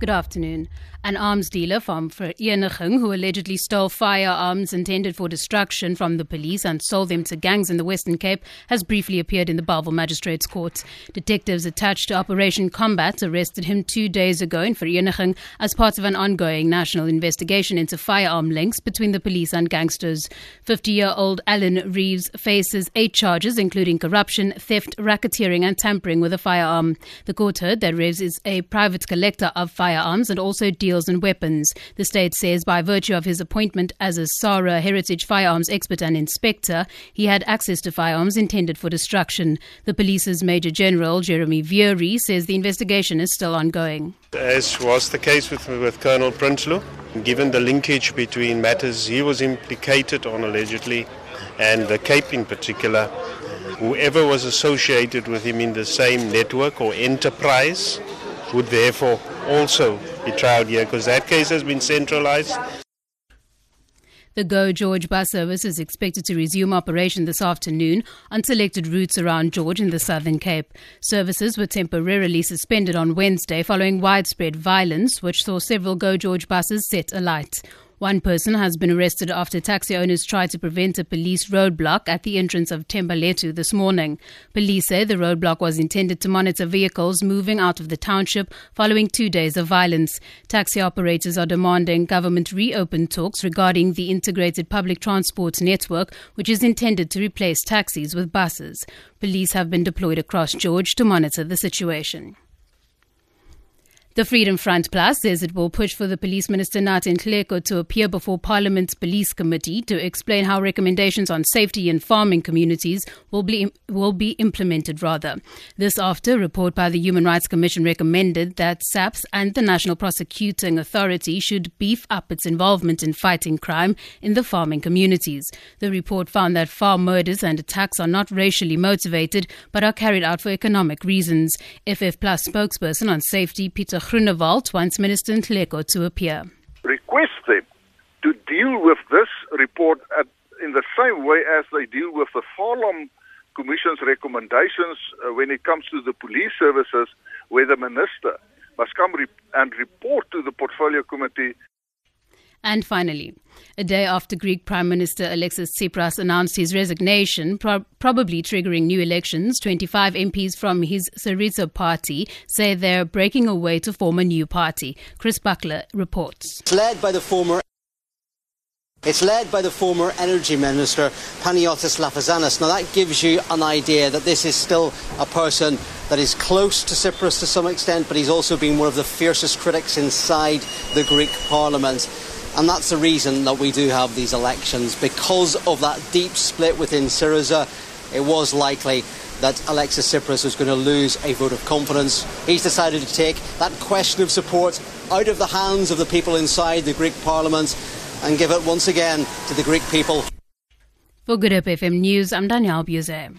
Good afternoon. An arms dealer from Vereeniging who allegedly stole firearms intended for destruction from the police and sold them to gangs in the Western Cape has briefly appeared in the Bellville Magistrates Court. Detectives attached to Operation Combat arrested him two days ago in Vereeniging as part of an ongoing national investigation into firearm links between the police and gangsters. 50-year-old Alan Reeves faces eight charges including corruption, theft, racketeering and tampering with a firearm. The court heard that Reeves is a private collector of firearms and also deals in weapons. The state says by virtue of his appointment as a SAHRA heritage firearms expert and inspector, he had access to firearms intended for destruction. The police's Major General, Jeremy Vearey, says the investigation is still ongoing. As was the case with, with Colonel Prinsloo, given the linkage between matters he was implicated on allegedly and the Cape in particular, whoever was associated with him in the same network or enterprise would therefore also be tried here because that case has been centralized. The Go George bus service is expected to resume operation this afternoon on selected routes around George in the Southern Cape. Services were temporarily suspended on Wednesday following widespread violence, which saw several Go George buses set alight. One person has been arrested after taxi owners tried to prevent a police roadblock at the entrance of Thembalethu this morning. Police say the roadblock was intended to monitor vehicles moving out of the township following two days of violence. Taxi operators are demanding government reopen talks regarding the integrated public transport network, which is intended to replace taxis with buses. Police have been deployed across George to monitor the situation. The Freedom Front Plus says it will push for the Police Minister Nathi Nhleko to appear before Parliament's Police Committee to explain how recommendations on safety in farming communities will be will be implemented rather. This after a report by the Human Rights Commission recommended that SAPS and the National Prosecuting Authority should beef up its involvement in fighting crime in the farming communities. The report found that farm murders and attacks are not racially motivated but are carried out for economic reasons. FF Plus spokesperson on safety Peter Groenewald wants Minister Nhleko to appear. Request them to deal with this report at, in the same way as they deal with the Farlam Commission's recommendations uh, when it comes to the police services, where the minister must come re- and report to the portfolio committee and finally, a day after Greek Prime Minister Alexis Tsipras announced his resignation, pro- probably triggering new elections, 25 MPs from his Syriza party say they're breaking away to form a new party. Chris Buckler reports. It's led by the former it's led by the former Energy Minister, Panagiotis Lafazanis. Now, that gives you an idea that this is still a person that is close to Tsipras to some extent, but he's also been one of the fiercest critics inside the Greek Parliament. And that's the reason that we do have these elections. Because of that deep split within Syriza, it was likely that Alexis Tsipras was going to lose a vote of confidence. He's decided to take that question of support out of the hands of the people inside the Greek parliament and give it once again to the Greek people. For Good Hope FM News, I'm Danielle Buse.